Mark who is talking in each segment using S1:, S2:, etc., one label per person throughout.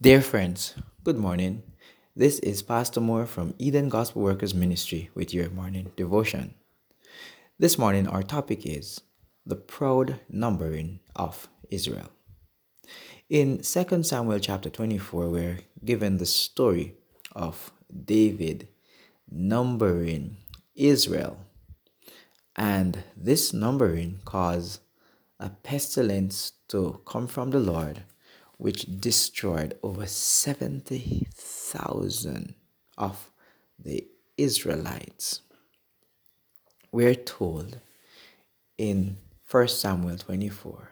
S1: Dear friends, good morning. This is Pastor Moore from Eden Gospel Workers Ministry with your morning devotion. This morning, our topic is the proud numbering of Israel. In 2 Samuel chapter 24, we're given the story of David numbering Israel. And this numbering caused a pestilence to come from the Lord which destroyed over 70,000 of the Israelites. We're told in 1 Samuel 24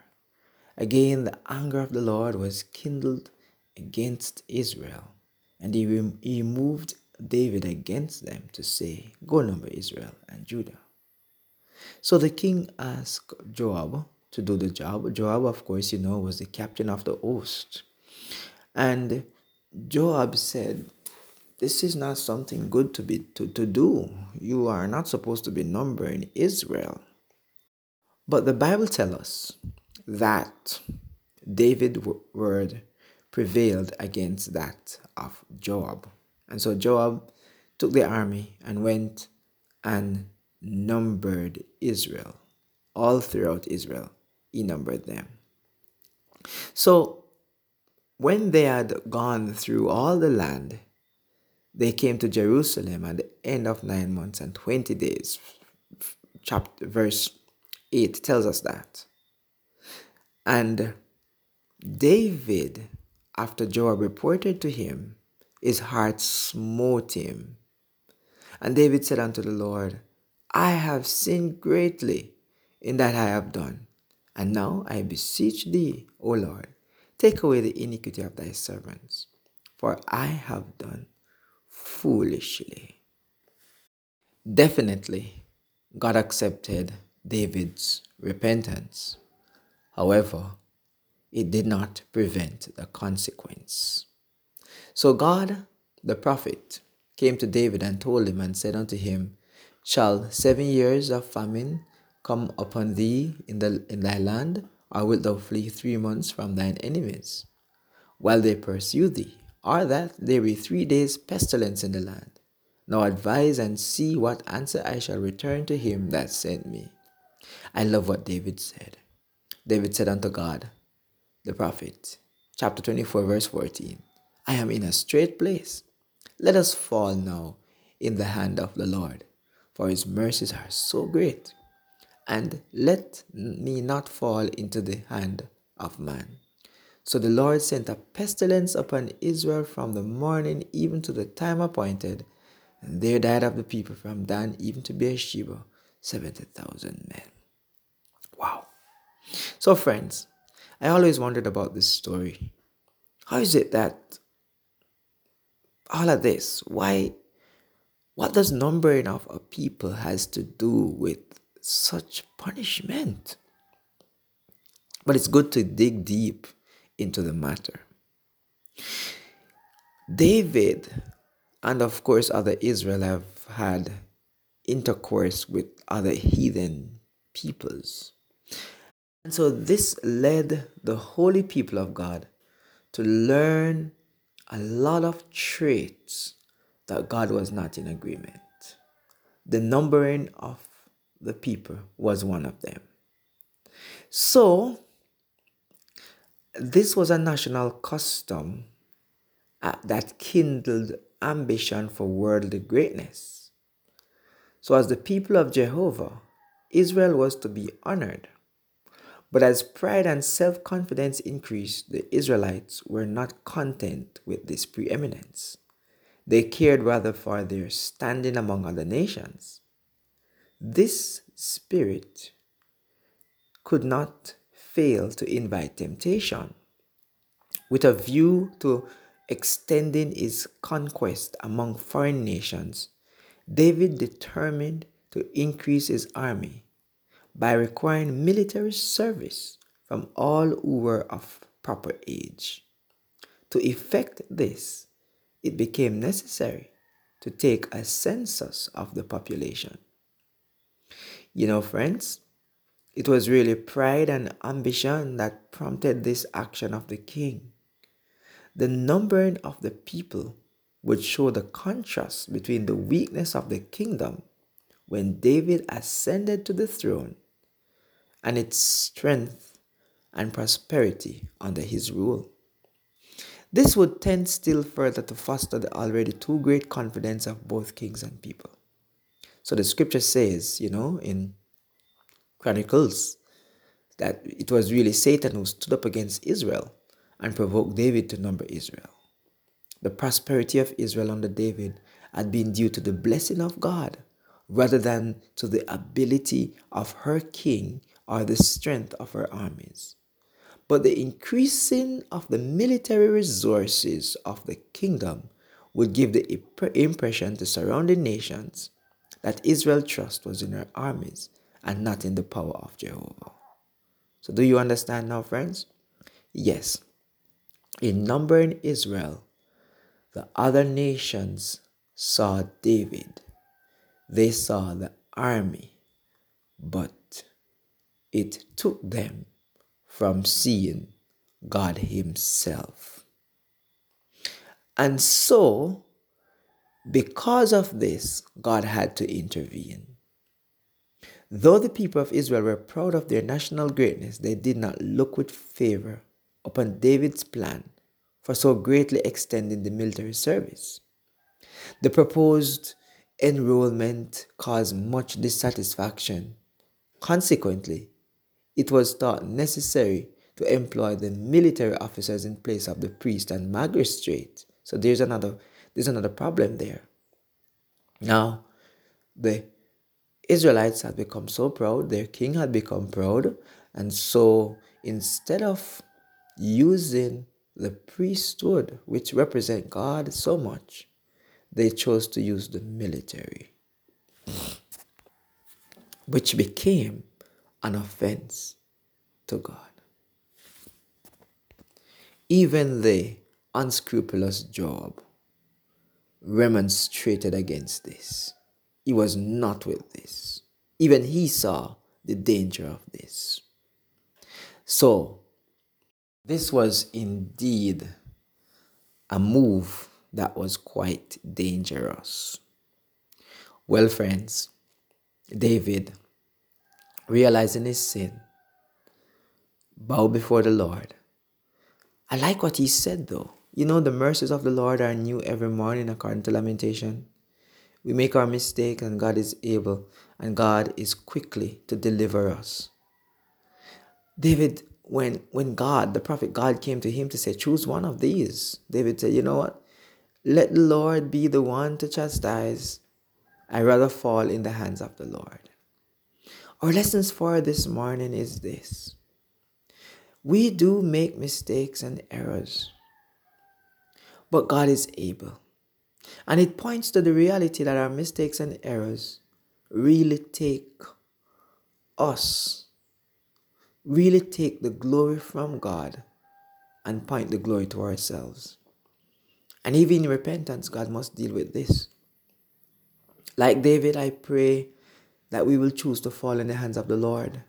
S1: Again, the anger of the Lord was kindled against Israel, and he, he moved David against them to say, Go number Israel and Judah. So the king asked Joab to do the job. Joab, of course, you know, was the captain of the host. And Joab said, This is not something good to be to, to do. You are not supposed to be numbering Israel. But the Bible tells us that David's word prevailed against that of Joab. And so Joab took the army and went and numbered Israel, all throughout Israel numbered them. So when they had gone through all the land, they came to Jerusalem at the end of nine months and 20 days. Chapter, verse 8 tells us that. And David, after Joab reported to him, his heart smote him. And David said unto the Lord, I have sinned greatly in that I have done. And now I beseech thee, O Lord, take away the iniquity of thy servants, for I have done foolishly. Definitely, God accepted David's repentance. However, it did not prevent the consequence. So Gad, the prophet, came to David and told him and said unto him, Shall seven years of famine come upon thee in, the, in thy land, or wilt thou flee three months from thine enemies, while they pursue thee, or that there be three days pestilence in the land? Now advise and see what answer I shall return to him that sent me. I love what David said. David said unto Gad, the prophet, chapter 24, verse 14, I am in a straight place. Let us fall now in the hand of the Lord, for his mercies are so great and let me not fall into the hand of man. So the Lord sent a pestilence upon Israel from the morning even to the time appointed, and there died of the people from Dan even to Beersheba seventy thousand men. Wow. So, friends, I always wondered about this story. How is it that all of this, why, what does numbering of a people has to do with such punishment. But it's good to dig deep into the matter. David and of course other Israel have had intercourse with other heathen peoples. And so this led the holy people of God to learn a lot of traits that God was not in agreement. The numbering of the people was one of them. So, this was a national custom uh, that kindled ambition for worldly greatness. So, as the people of Jehovah, Israel was to be honored. But as pride and self confidence increased, the Israelites were not content with this preeminence. They cared rather for their standing among other nations. This spirit could not fail to invite temptation with a view to extending his conquest among foreign nations. David determined to increase his army by requiring military service from all who were of proper age. To effect this, it became necessary to take a census of the population. You know, friends, it was really pride and ambition that prompted this action of the king. The numbering of the people would show the contrast between the weakness of the kingdom when David ascended to the throne and its strength and prosperity under his rule. This would tend still further to foster the already too great confidence of both kings and people. So the scripture says, you know, in Chronicles, that it was really Satan who stood up against Israel and provoked David to number Israel. The prosperity of Israel under David had been due to the blessing of God rather than to the ability of her king or the strength of her armies. But the increasing of the military resources of the kingdom would give the impression to surrounding nations that Israel's trust was in her armies and not in the power of Jehovah. So, do you understand now, friends? Yes. In numbering Israel, the other nations saw David, they saw the army, but it took them from seeing God Himself. And so, because of this, God had to intervene. Though the people of Israel were proud of their national greatness, they did not look with favor upon David's plan for so greatly extending the military service. The proposed enrollment caused much dissatisfaction. Consequently, it was thought necessary to employ the military officers in place of the priest and magistrate. So there's another there's another problem there. Now, the Israelites had become so proud, their king had become proud, and so instead of using the priesthood, which represent God so much, they chose to use the military, which became an offense to God. Even the unscrupulous Joab remonstrated against this. He was not with this. Even he saw the danger of this. So, this was indeed a move that was quite dangerous. Well, friends, David, realizing his sin, bowed before the Lord. I like what he said though. You know, the mercies of the Lord are new every morning, according to Lamentation. We make our mistake and God is able and God is quickly to deliver us. David, when when Gad, the prophet Gad came to him to say, choose one of these, David said, you know what? Let the Lord be the one to chastise. I rather fall in the hands of the Lord. Our lessons for this morning is this. We do make mistakes and errors, but God is able. And it points to the reality that our mistakes and errors really take us, really take the glory from God and point the glory to ourselves. And even in repentance, God must deal with this. Like David, I pray that we will choose to fall in the hands of the Lord.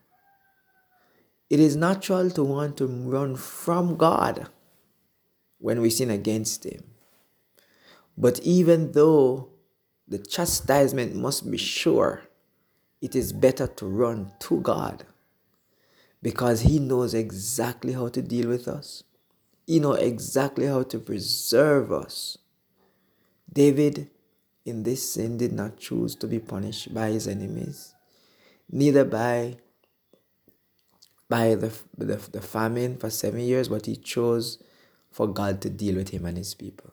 S1: It is natural to want to run from God when we sin against Him. But even though the chastisement must be sure, it is better to run to God because He knows exactly how to deal with us. He knows exactly how to preserve us. David, in this sin, did not choose to be punished by his enemies, neither by by the, the, the famine for seven years, but he chose for God to deal with him and his people.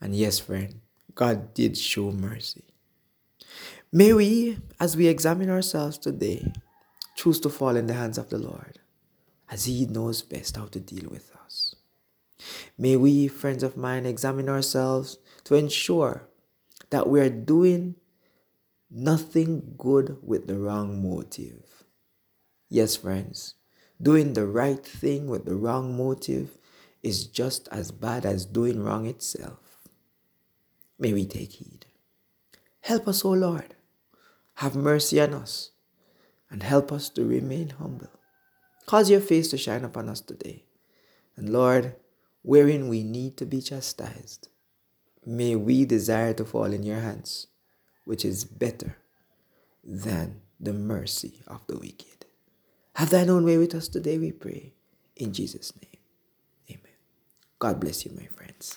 S1: And yes, friend, God did show mercy. May we, as we examine ourselves today, choose to fall in the hands of the Lord, as He knows best how to deal with us. May we, friends of mine, examine ourselves to ensure that we are doing nothing good with the wrong motive. Yes, friends, doing the right thing with the wrong motive is just as bad as doing wrong itself. May we take heed. Help us, O Lord. Have mercy on us and help us to remain humble. Cause your face to shine upon us today. And Lord, wherein we need to be chastised, may we desire to fall in your hands, which is better than the mercy of the wicked. Have thine own way with us today, we pray. In Jesus' name. God bless you, my friends.